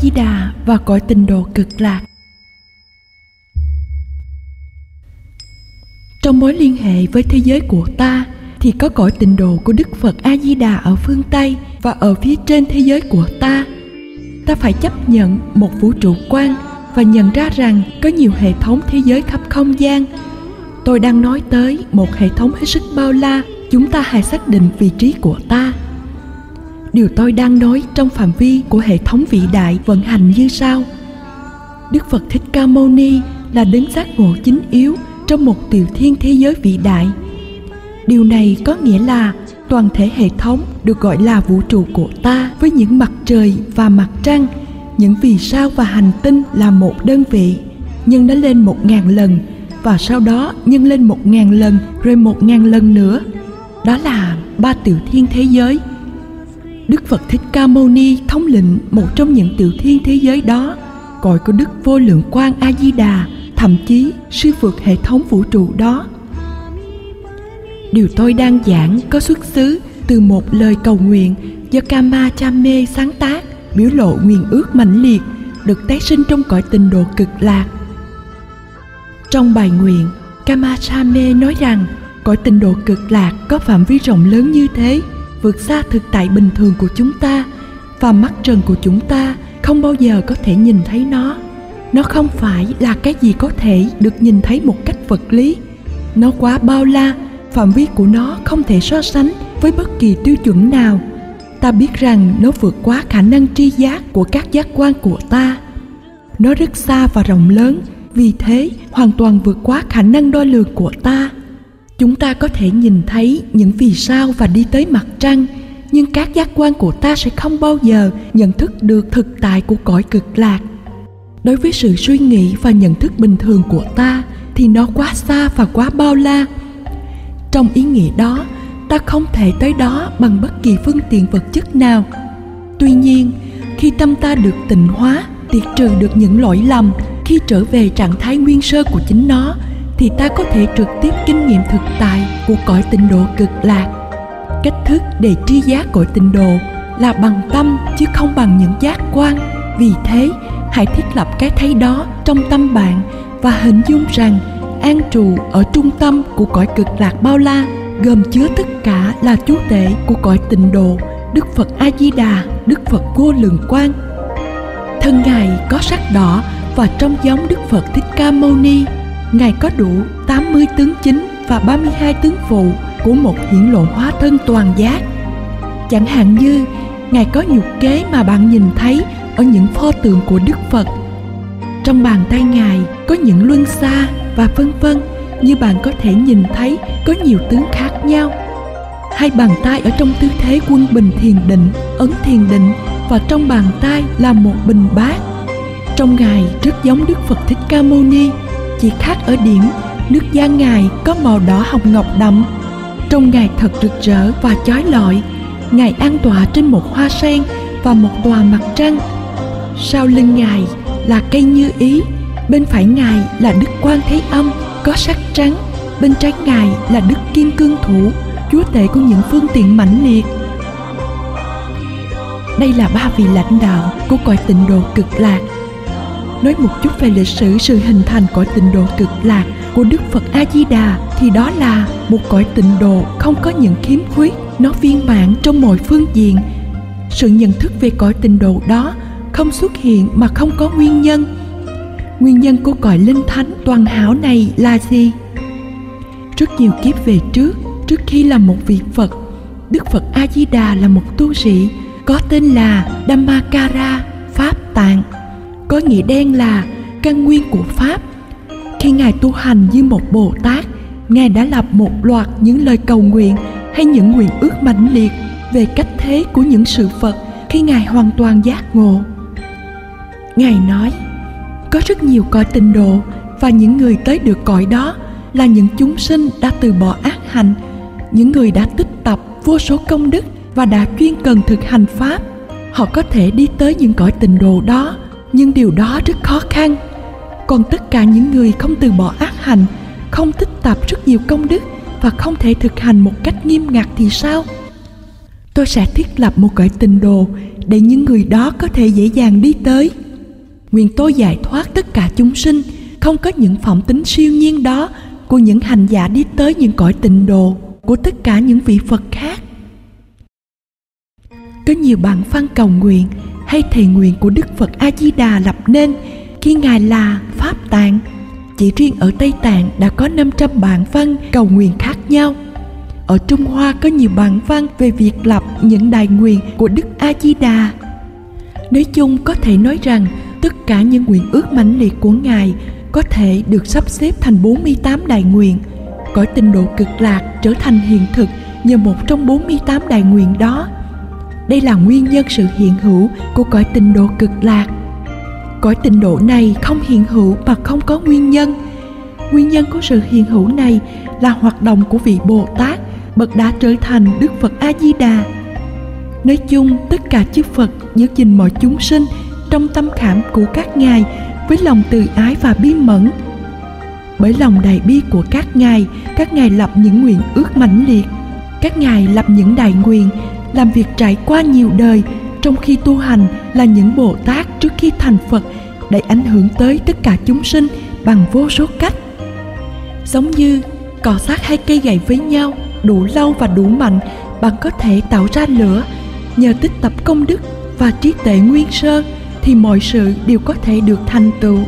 A Di Đà và cõi tình độ cực lạc. Trong mối liên hệ với thế giới của ta thì có cõi tình độ của Đức Phật A Di Đà ở phương Tây và ở phía trên thế giới của ta. Ta phải chấp nhận một vũ trụ quan và nhận ra rằng có nhiều hệ thống thế giới khắp không gian. Tôi đang nói tới một hệ thống hết sức bao la, chúng ta hãy xác định vị trí của ta điều tôi đang nói trong phạm vi của hệ thống vĩ đại vận hành như sau. Đức phật thích ca mâu ni là đấng giác ngộ chính yếu trong một tiểu thiên thế giới vĩ đại. Điều này có nghĩa là toàn thể hệ thống được gọi là vũ trụ của ta với những mặt trời và mặt trăng, những vì sao và hành tinh là một đơn vị, nhưng nó lên một ngàn lần và sau đó nhân lên một ngàn lần rồi một ngàn lần nữa. Đó là ba tiểu thiên thế giới. Đức Phật Thích Ca Mâu Ni thống lĩnh một trong những tiểu thiên thế giới đó, gọi của Đức Vô Lượng Quang A Di Đà, thậm chí sư vượt hệ thống vũ trụ đó. Điều tôi đang giảng có xuất xứ từ một lời cầu nguyện do Kama Chame sáng tác, biểu lộ nguyện ước mãnh liệt được tái sinh trong cõi tình độ cực lạc. Trong bài nguyện, Kama Chame nói rằng cõi tình độ cực lạc có phạm vi rộng lớn như thế vượt xa thực tại bình thường của chúng ta và mắt trần của chúng ta không bao giờ có thể nhìn thấy nó. Nó không phải là cái gì có thể được nhìn thấy một cách vật lý. Nó quá bao la, phạm vi của nó không thể so sánh với bất kỳ tiêu chuẩn nào. Ta biết rằng nó vượt quá khả năng tri giác của các giác quan của ta. Nó rất xa và rộng lớn, vì thế hoàn toàn vượt quá khả năng đo lường của ta chúng ta có thể nhìn thấy những vì sao và đi tới mặt trăng, nhưng các giác quan của ta sẽ không bao giờ nhận thức được thực tại của cõi cực lạc. Đối với sự suy nghĩ và nhận thức bình thường của ta, thì nó quá xa và quá bao la. Trong ý nghĩa đó, ta không thể tới đó bằng bất kỳ phương tiện vật chất nào. Tuy nhiên, khi tâm ta được tịnh hóa tiệt trừ được những lỗi lầm khi trở về trạng thái nguyên sơ của chính nó thì ta có thể trực tiếp kinh nghiệm thực tại của cõi tịnh độ cực lạc. Cách thức để tri giác cõi tịnh độ là bằng tâm chứ không bằng những giác quan. Vì thế, hãy thiết lập cái thấy đó trong tâm bạn và hình dung rằng an trụ ở trung tâm của cõi cực lạc bao la gồm chứa tất cả là chúa tể của cõi tịnh độ, đức phật a di đà đức phật vô lượng quang. Thân ngài có sắc đỏ và trông giống đức phật thích ca mâu ni. Ngài có đủ 80 tướng chính và 32 tướng phụ của một hiển lộ hóa thân toàn giác. Chẳng hạn như Ngài có nhục kế mà bạn nhìn thấy ở những pho tượng của Đức Phật. Trong bàn tay Ngài có những luân xa và vân vân như bạn có thể nhìn thấy có nhiều tướng khác nhau. Hai bàn tay ở trong tư thế quân bình thiền định, ấn thiền định và trong bàn tay là một bình bát. Trong Ngài rất giống Đức Phật Thích Ca Mâu Ni chỉ khác ở điểm nước da ngài có màu đỏ hồng ngọc đậm. Trông ngài thật rực rỡ và chói lọi. Ngài an tọa trên một hoa sen và một tòa mặt trăng. Sau lưng ngài là cây như ý, bên phải ngài là đức quan thế âm có sắc trắng, bên trái ngài là đức kim cương thủ, chúa tể của những phương tiện mãnh liệt. Đây là ba vị lãnh đạo của cõi tịnh độ cực lạc nói một chút về lịch sử sự hình thành cõi tịnh độ cực lạc của Đức Phật A Di Đà thì đó là một cõi tịnh độ không có những khiếm khuyết, nó viên mãn trong mọi phương diện. Sự nhận thức về cõi tịnh độ đó không xuất hiện mà không có nguyên nhân. Nguyên nhân của cõi linh thánh toàn hảo này là gì? Rất nhiều kiếp về trước, trước khi là một vị Phật, Đức Phật A Di Đà là một tu sĩ có tên là Dhammakara, Pháp Tạng nghĩa đen là căn nguyên của pháp. Khi ngài tu hành như một bồ tát, ngài đã lập một loạt những lời cầu nguyện hay những nguyện ước mãnh liệt về cách thế của những sự phật khi ngài hoàn toàn giác ngộ. Ngài nói, có rất nhiều cõi tịnh độ và những người tới được cõi đó là những chúng sinh đã từ bỏ ác hạnh, những người đã tích tập vô số công đức và đã chuyên cần thực hành pháp. Họ có thể đi tới những cõi tịnh độ đó nhưng điều đó rất khó khăn. Còn tất cả những người không từ bỏ ác hành không tích tập rất nhiều công đức và không thể thực hành một cách nghiêm ngặt thì sao? Tôi sẽ thiết lập một cõi tịnh độ để những người đó có thể dễ dàng đi tới. Nguyện tôi giải thoát tất cả chúng sinh, không có những phẩm tính siêu nhiên đó của những hành giả đi tới những cõi tịnh độ của tất cả những vị phật khác. Có nhiều bạn phan cầu nguyện hay thề nguyện của đức phật a di đà lập nên khi ngài là pháp tạng, chỉ riêng ở tây tạng đã có 500 bản văn cầu nguyện khác nhau ở Trung Hoa có nhiều bản văn về việc lập những đại nguyện của Đức A Di Đà. Nói chung có thể nói rằng tất cả những nguyện ước mãnh liệt của Ngài có thể được sắp xếp thành 48 đại nguyện. Cõi tinh độ cực lạc trở thành hiện thực nhờ một trong 48 đại nguyện đó. Đây là nguyên nhân sự hiện hữu của cõi tịnh độ cực lạc. Cõi tịnh độ này không hiện hữu mà không có nguyên nhân. Nguyên nhân của sự hiện hữu này là hoạt động của vị Bồ Tát bậc đã trở thành đức phật a di đà nói chung, tất cả chư phật giữ gìn mọi chúng sinh trong tâm khảm của các ngài với lòng từ ái và bi mẫn bởi lòng đại bi của các ngài các ngài lập những nguyện ước mãnh liệt các ngài lập những đại nguyện làm việc trải qua nhiều đời, trong khi tu hành là những bồ tát trước khi thành phật để ảnh hưởng tới tất cả chúng sinh bằng vô số cách. Giống như cọ sát hai cây gậy với nhau, đủ lâu và đủ mạnh, bạn có thể tạo ra lửa. Nhờ tích tập công đức và trí tuệ nguyên sơ thì mọi sự đều có thể được thành tựu.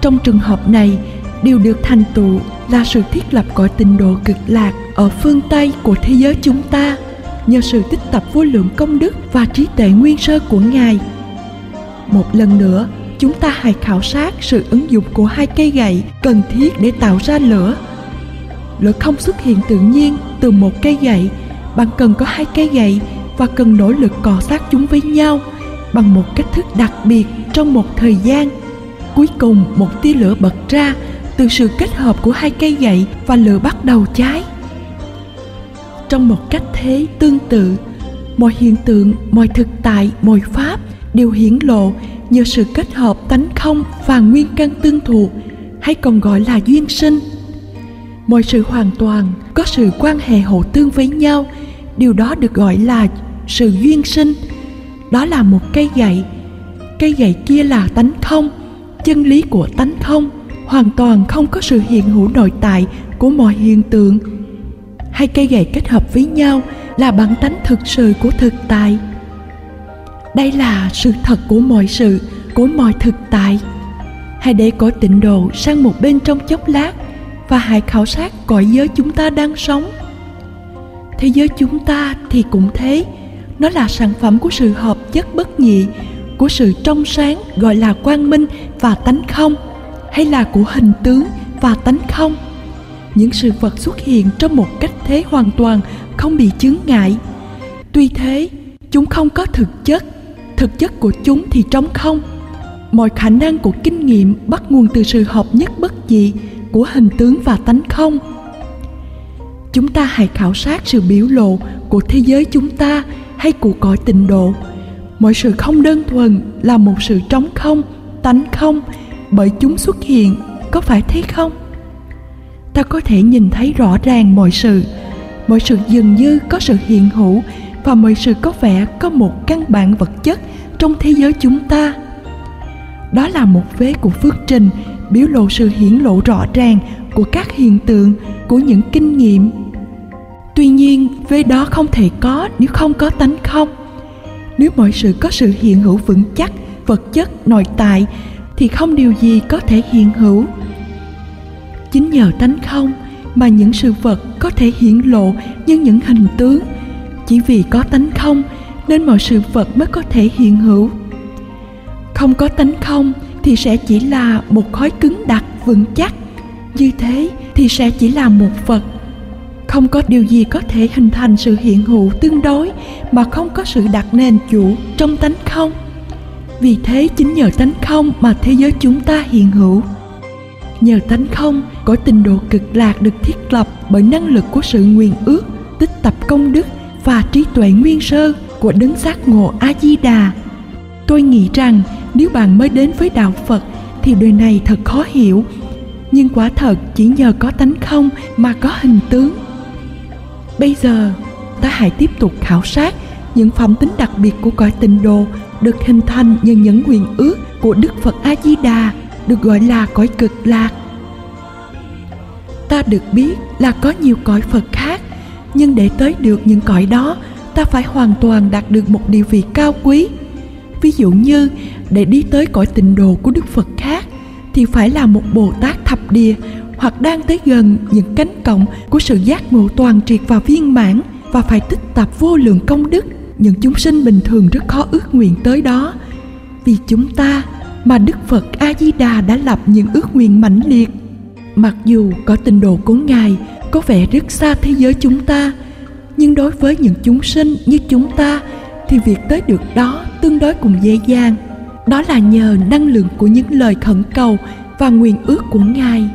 Trong trường hợp này, điều được thành tựu là sự thiết lập cõi tịnh độ cực lạc ở phương tây của thế giới chúng ta nhờ sự tích tập vô lượng công đức và trí tuệ nguyên sơ của ngài. Một lần nữa, chúng ta hãy khảo sát sự ứng dụng của hai cây gậy cần thiết để tạo ra lửa. Lửa không xuất hiện tự nhiên từ một cây gậy. Bạn cần có hai cây gậy và cần nỗ lực cọ sát chúng với nhau bằng một cách thức đặc biệt trong một thời gian. Cuối cùng, một tia lửa bật ra từ sự kết hợp của hai cây gậy và lửa bắt đầu cháy trong một cách thế tương tự. Mọi hiện tượng, mọi thực tại, mọi pháp đều hiển lộ nhờ sự kết hợp tánh không và nguyên căn tương thuộc, hay còn gọi là duyên sinh. Mọi sự hoàn toàn có sự quan hệ hỗ tương với nhau, điều đó được gọi là sự duyên sinh. Đó là một cây gậy cây gậy kia là tánh không, chân lý của tánh không hoàn toàn không có sự hiện hữu nội tại của mọi hiện tượng hai cây gậy kết hợp với nhau là bản tánh thực sự của thực tại. Đây là sự thật của mọi sự, của mọi thực tại. Hãy để cõi tịnh độ sang một bên trong chốc lát và hãy khảo sát cõi giới chúng ta đang sống. Thế giới chúng ta thì cũng thế. Nó là sản phẩm của sự hợp chất bất nhị, của sự trong sáng gọi là quang minh và tánh không, hay là của hình tướng và tánh không những sự vật xuất hiện trong một cách thế hoàn toàn, không bị chướng ngại. Tuy thế, chúng không có thực chất. Thực chất của chúng thì trống không. Mọi khả năng của kinh nghiệm bắt nguồn từ sự hợp nhất bất dị của hình tướng và tánh không. Chúng ta hãy khảo sát sự biểu lộ của thế giới chúng ta hay của cõi tịnh độ. Mọi sự không đơn thuần là một sự trống không, tánh không, bởi chúng xuất hiện, có phải thế không? Ta có thể nhìn thấy rõ ràng mọi sự. Mọi sự dường như có sự hiện hữu và mọi sự có vẻ có một căn bản vật chất trong thế giới chúng ta. Đó là một vế của phước trình, biểu lộ sự hiển lộ rõ ràng của các hiện tượng, của những kinh nghiệm. Tuy nhiên, vế đó không thể có nếu không có tánh không. Nếu mọi sự có sự hiện hữu vững chắc, vật chất, nội tại, thì không điều gì có thể hiện hữu chính nhờ tánh không mà những sự vật có thể hiển lộ như những hình tướng. Chỉ vì có tánh không nên mọi sự vật mới có thể hiện hữu. Không có tánh không thì sẽ chỉ là một khối cứng đặc vững chắc. Như thế thì sẽ chỉ là một vật. Không có điều gì có thể hình thành sự hiện hữu tương đối mà không có sự đặt nền chủ trong tánh không. Vì thế chính nhờ tánh không mà thế giới chúng ta hiện hữu nhờ tánh không có tình độ cực lạc được thiết lập bởi năng lực của sự nguyện ước, tích tập công đức và trí tuệ nguyên sơ của đấng giác ngộ a di đà tôi nghĩ rằng nếu bạn mới đến với đạo phật thì đời này thật khó hiểu, nhưng quả thật chỉ nhờ có tánh không mà có hình tướng. Bây giờ, ta hãy tiếp tục khảo sát những phẩm tính đặc biệt của cõi tịnh độ được hình thành nhờ những nguyện ước của Đức Phật A Di Đà được gọi là cõi cực lạc. Ta được biết là có nhiều cõi Phật khác, nhưng để tới được những cõi đó, ta phải hoàn toàn đạt được một địa vị cao quý. Ví dụ như để đi tới cõi tịnh độ của Đức Phật khác thì phải là một Bồ Tát thập địa hoặc đang tới gần những cánh cổng của sự giác ngộ toàn triệt và viên mãn và phải tích tập vô lượng công đức những chúng sinh bình thường rất khó ước nguyện tới đó vì chúng ta mà đức phật a di đà đã lập những ước nguyện mãnh liệt. Mặc dù có tình độ của ngài có vẻ rất xa thế giới chúng ta, nhưng đối với những chúng sinh như chúng ta thì việc tới được đó tương đối cũng dễ dàng. Đó là nhờ năng lượng của những lời khẩn cầu và nguyện ước của ngài.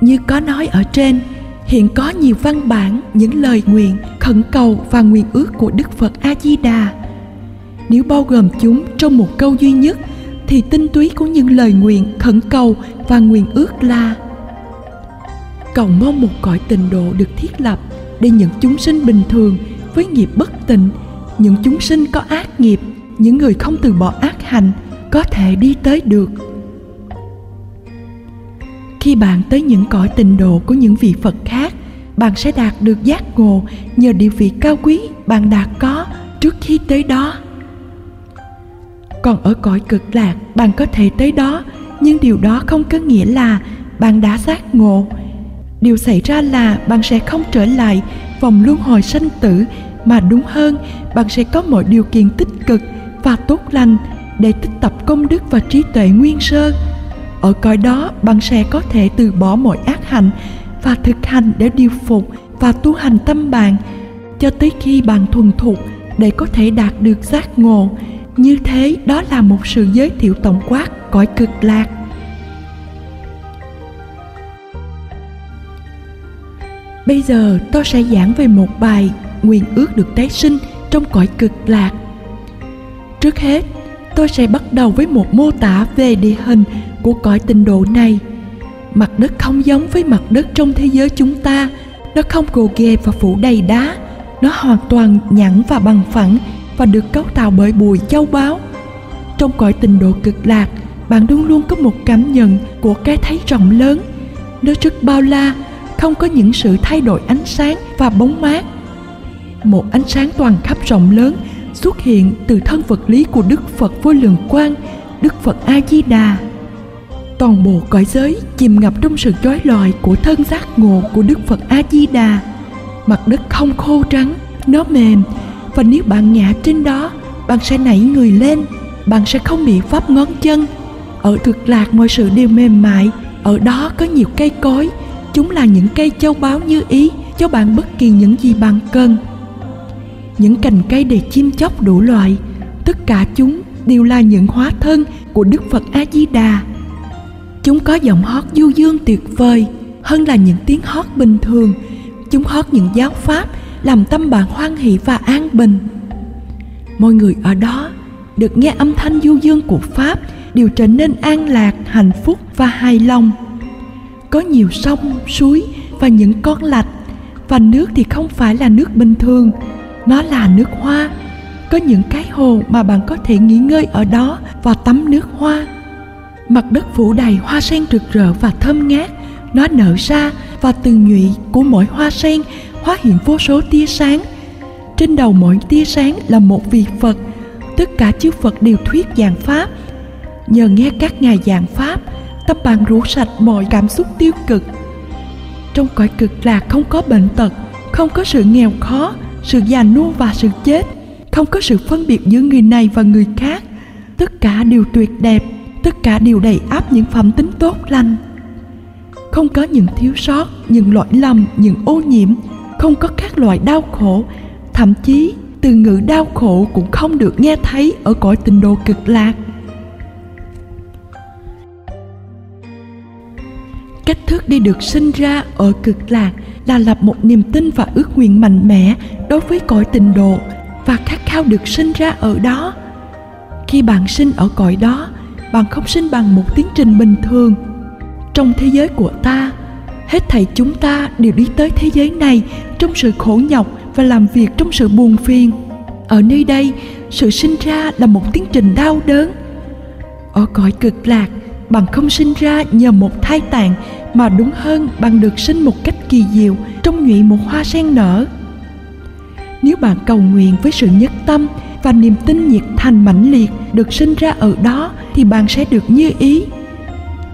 Như có nói ở trên, hiện có nhiều văn bản những lời nguyện, khẩn cầu và nguyện ước của đức phật a di đà nếu bao gồm chúng trong một câu duy nhất thì tinh túy của những lời nguyện, khẩn cầu và nguyện ước là. Cầu mong một cõi tình độ được thiết lập để những chúng sinh bình thường với nghiệp bất tịnh, những chúng sinh có ác nghiệp, những người không từ bỏ ác hành có thể đi tới được. Khi bạn tới những cõi tình độ của những vị phật khác, bạn sẽ đạt được giác ngộ nhờ địa vị cao quý bạn đã có trước khi tới đó còn ở cõi cực lạc, bạn có thể tới đó. Nhưng điều đó không có nghĩa là bạn đã giác ngộ. Điều xảy ra là bạn sẽ không trở lại vòng luân hồi sanh tử. Mà đúng hơn, bạn sẽ có mọi điều kiện tích cực và tốt lành để tích tập công đức và trí tuệ nguyên sơ. Ở cõi đó, bạn sẽ có thể từ bỏ mọi ác hạnh và thực hành để điều phục và tu hành tâm bạn cho tới khi bạn thuần thục để có thể đạt được giác ngộ như thế, đó là một sự giới thiệu tổng quát, cõi cực lạc. Bây giờ, tôi sẽ giảng về một bài nguyện ước được tái sinh trong cõi cực lạc. Trước hết, tôi sẽ bắt đầu với một mô tả về địa hình của cõi tinh độ này. Mặt đất không giống với mặt đất trong thế giới chúng ta. Nó không gồ ghề và phủ đầy đá. Nó hoàn toàn nhẵn và bằng phẳng và được cấu tạo bởi bụi châu báu trong cõi tình độ cực lạc, bạn luôn luôn có một cảm nhận của cái thấy rộng lớn. Nó rất bao la, không có những sự thay đổi ánh sáng và bóng mát. Một ánh sáng toàn khắp rộng lớn xuất hiện từ thân vật lý của đức phật vô lượng quang, đức phật a di đà toàn bộ cõi giới chìm ngập trong sự chói lọi của thân giác ngộ của đức phật a di đà mặt đất không khô trắng, nó mềm và nếu bạn ngã trên đó, bạn sẽ nảy người lên, bạn sẽ không bị pháp ngón chân. Ở thực lạc, mọi sự đều mềm mại, ở đó có nhiều cây cối. Chúng là những cây châu báu như ý, cho bạn bất kỳ những gì bạn cần. Những cành cây đầy chim chóc đủ loại, tất cả chúng đều là những hóa thân của đức phật a di đà chúng có giọng hót du dương tuyệt vời, hơn là những tiếng hót bình thường. Chúng hót những giáo pháp làm tâm bạn hoan hỷ và an bình. Mọi người ở đó được nghe âm thanh du dương của pháp, đều trở nên an lạc, hạnh phúc và hài lòng. Có nhiều sông, suối và những con lạch, và nước thì không phải là nước bình thường, nó là nước hoa. Có những cái hồ mà bạn có thể nghỉ ngơi ở đó và tắm nước hoa. Mặt đất phủ đầy hoa sen rực rỡ và thơm ngát, nó nở ra và từ nhụy của mỗi hoa sen hóa hiện vô số tia sáng. Trên đầu mỗi tia sáng là một vị phật. Tất cả chư phật đều thuyết giảng pháp. Nhờ nghe các ngài giảng pháp tâm bạn rũ sạch mọi cảm xúc tiêu cực. Trong cõi cực lạc không có bệnh tật, không có sự nghèo khó, sự già nua và sự chết, không có sự phân biệt giữa người này và người khác. Tất cả đều tuyệt đẹp, tất cả đều đầy áp những phẩm tính tốt lành. Không có những thiếu sót, những lỗi lầm, những ô nhiễm không có các loại đau khổ. Thậm chí, từ ngữ đau khổ cũng không được nghe thấy ở cõi tình độ cực lạc. Cách thức đi được sinh ra ở cực lạc là lập một niềm tin và ước nguyện mạnh mẽ đối với cõi tình độ và khát khao được sinh ra ở đó. Khi bạn sinh ở cõi đó, bạn không sinh bằng một tiến trình bình thường. Trong thế giới của ta hết thảy chúng ta đều đi tới thế giới này trong sự khổ nhọc và làm việc trong sự buồn phiền. Ở nơi đây, sự sinh ra là một tiến trình đau đớn. Ở cõi cực lạc bạn không sinh ra nhờ một thai tạng mà đúng hơn bạn được sinh một cách kỳ diệu trong nhụy một hoa sen nở. Nếu bạn cầu nguyện với sự nhất tâm và niềm tin nhiệt thành mãnh liệt được sinh ra ở đó thì bạn sẽ được như ý.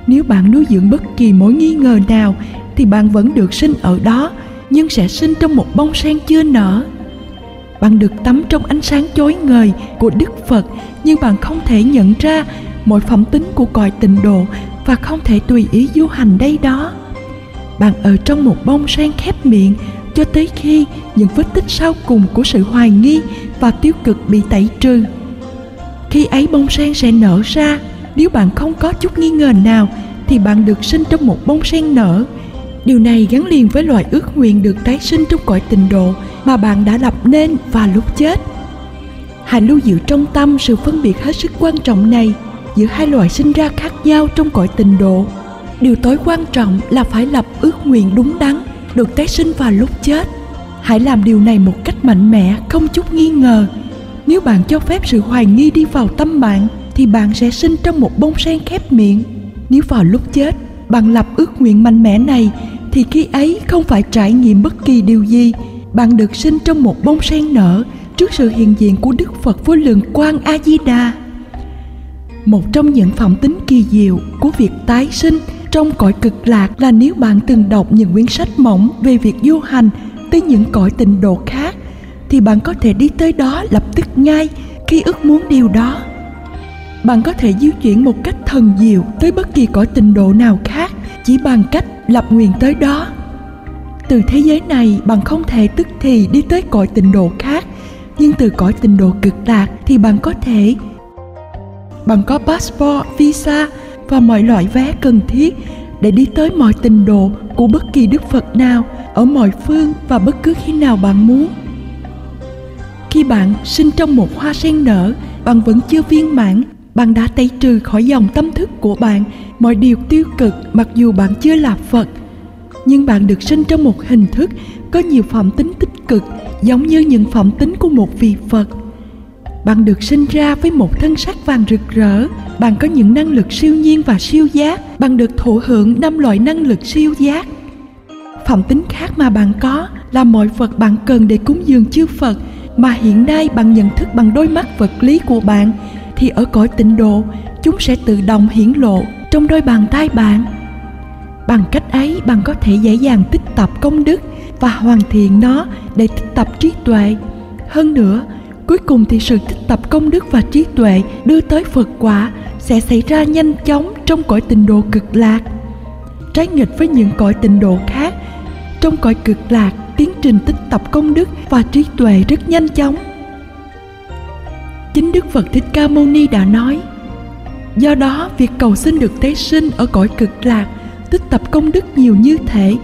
Nếu bạn nuôi dưỡng bất kỳ mối nghi ngờ nào thì bạn vẫn được sinh ở đó, nhưng sẽ sinh trong một bông sen chưa nở. Bạn được tắm trong ánh sáng chói ngời của đức phật, nhưng bạn không thể nhận ra mọi phẩm tính của cõi tịnh độ và không thể tùy ý du hành đây đó. Bạn ở trong một bông sen khép miệng cho tới khi những vết tích sau cùng của sự hoài nghi và tiêu cực bị tẩy trừ. Khi ấy bông sen sẽ nở ra, nếu bạn không có chút nghi ngờ nào thì bạn được sinh trong một bông sen nở điều này gắn liền với loại ước nguyện được tái sinh trong cõi tình độ mà bạn đã lập nên vào lúc chết. Hãy lưu giữ trong tâm sự phân biệt hết sức quan trọng này giữa hai loại sinh ra khác nhau trong cõi tình độ. Điều tối quan trọng là phải lập ước nguyện đúng đắn, được tái sinh vào lúc chết. Hãy làm điều này một cách mạnh mẽ, không chút nghi ngờ. Nếu bạn cho phép sự hoài nghi đi vào tâm bạn, thì bạn sẽ sinh trong một bông sen khép miệng. Nếu vào lúc chết, bạn lập ước nguyện mạnh mẽ này thì khi ấy không phải trải nghiệm bất kỳ điều gì. Bạn được sinh trong một bông sen nở trước sự hiện diện của đức phật vô lượng quang a di đà một trong những phẩm tính kỳ diệu của việc tái sinh trong cõi cực lạc là nếu bạn từng đọc những quyển sách mỏng về việc du hành tới những cõi tịnh độ khác, thì bạn có thể đi tới đó lập tức ngay khi ước muốn điều đó. Bạn có thể di chuyển một cách thần diệu tới bất kỳ cõi tịnh độ nào khác chỉ bằng cách lập nguyện tới đó. Từ thế giới này, bạn không thể tức thì đi tới cõi tịnh độ khác, nhưng từ cõi tịnh độ cực lạc thì bạn có thể. Bạn có passport, visa và mọi loại vé cần thiết để đi tới mọi tình độ của bất kỳ đức phật nào, ở mọi phương và bất cứ khi nào bạn muốn. Khi bạn sinh trong một hoa sen nở, bạn vẫn chưa viên mãn bạn đã tẩy trừ khỏi dòng tâm thức của bạn, mọi điều tiêu cực, mặc dù bạn chưa là phật, nhưng bạn được sinh trong một hình thức có nhiều phẩm tính tích cực, giống như những phẩm tính của một vị phật. Bạn được sinh ra với một thân sắc vàng rực rỡ, bạn có những năng lực siêu nhiên và siêu giác, bạn được thụ hưởng năm loại năng lực siêu giác. Phẩm tính khác mà bạn có là mọi vật bạn cần để cúng dường chư phật, mà hiện nay bạn nhận thức bằng đôi mắt vật lý của bạn thì ở cõi tịnh độ, chúng sẽ tự động hiển lộ trong đôi bàn tay bạn. Bằng cách ấy, bạn có thể dễ dàng tích tập công đức và hoàn thiện nó để tích tập trí tuệ. Hơn nữa, cuối cùng thì sự tích tập công đức và trí tuệ đưa tới phật quả sẽ xảy ra nhanh chóng trong cõi tịnh độ cực lạc. Trái nghịch với những cõi tịnh độ khác, trong cõi cực lạc, tiến trình tích tập công đức và trí tuệ rất nhanh chóng chính đức phật thích ca mâu ni đã nói. Do đó, việc cầu xin được tế sinh ở cõi cực lạc, tích tập công đức nhiều như thể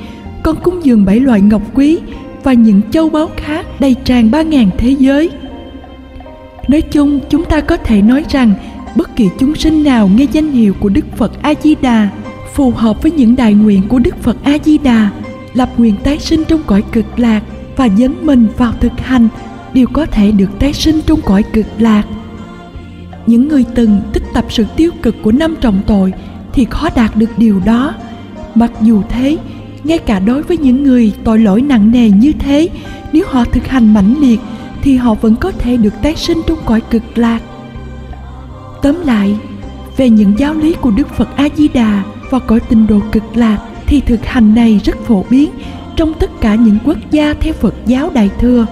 con cúng dường bảy loại ngọc quý và những châu báu khác đầy tràn ba ngàn thế giới. Nói chung, chúng ta có thể nói rằng, bất kỳ chúng sinh nào nghe danh hiệu của đức phật a di đà phù hợp với những đại nguyện của đức phật a di đà lập nguyện tái sinh trong cõi cực lạc và dấn mình vào thực hành đều có thể được tái sinh trong cõi cực lạc. Những người từng tích tập sự tiêu cực của năm trọng tội thì khó đạt được điều đó. Mặc dù thế, ngay cả đối với những người tội lỗi nặng nề như thế, nếu họ thực hành mãnh liệt thì họ vẫn có thể được tái sinh trong cõi cực lạc. Tóm lại, về những giáo lý của đức phật a di đà và cõi tinh độ cực lạc thì thực hành này rất phổ biến trong tất cả những quốc gia theo phật giáo đại thừa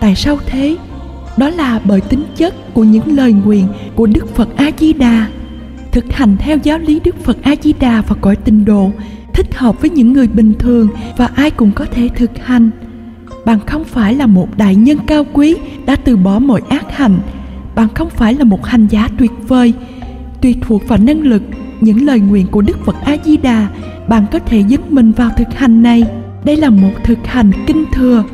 tại sao thế? Đó là bởi tính chất của những lời nguyện của đức phật a di đà thực hành theo giáo lý đức phật a di đà và cõi tinh độ, thích hợp với những người bình thường và ai cũng có thể thực hành. Bạn không phải là một đại nhân cao quý đã từ bỏ mọi ác hành bạn không phải là một hành giả tuyệt vời. Tùy thuộc vào năng lực, những lời nguyện của đức phật a di đà bạn có thể dấn mình vào thực hành này. Đây là một thực hành kinh thừa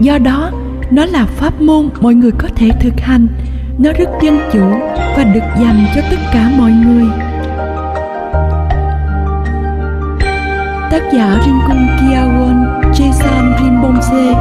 do đó, nó là pháp môn mọi người có thể thực hành. Nó rất dân chủ và được dành cho tất cả mọi người. Tác giả Rinpoche kiawon, Jason Rinpoche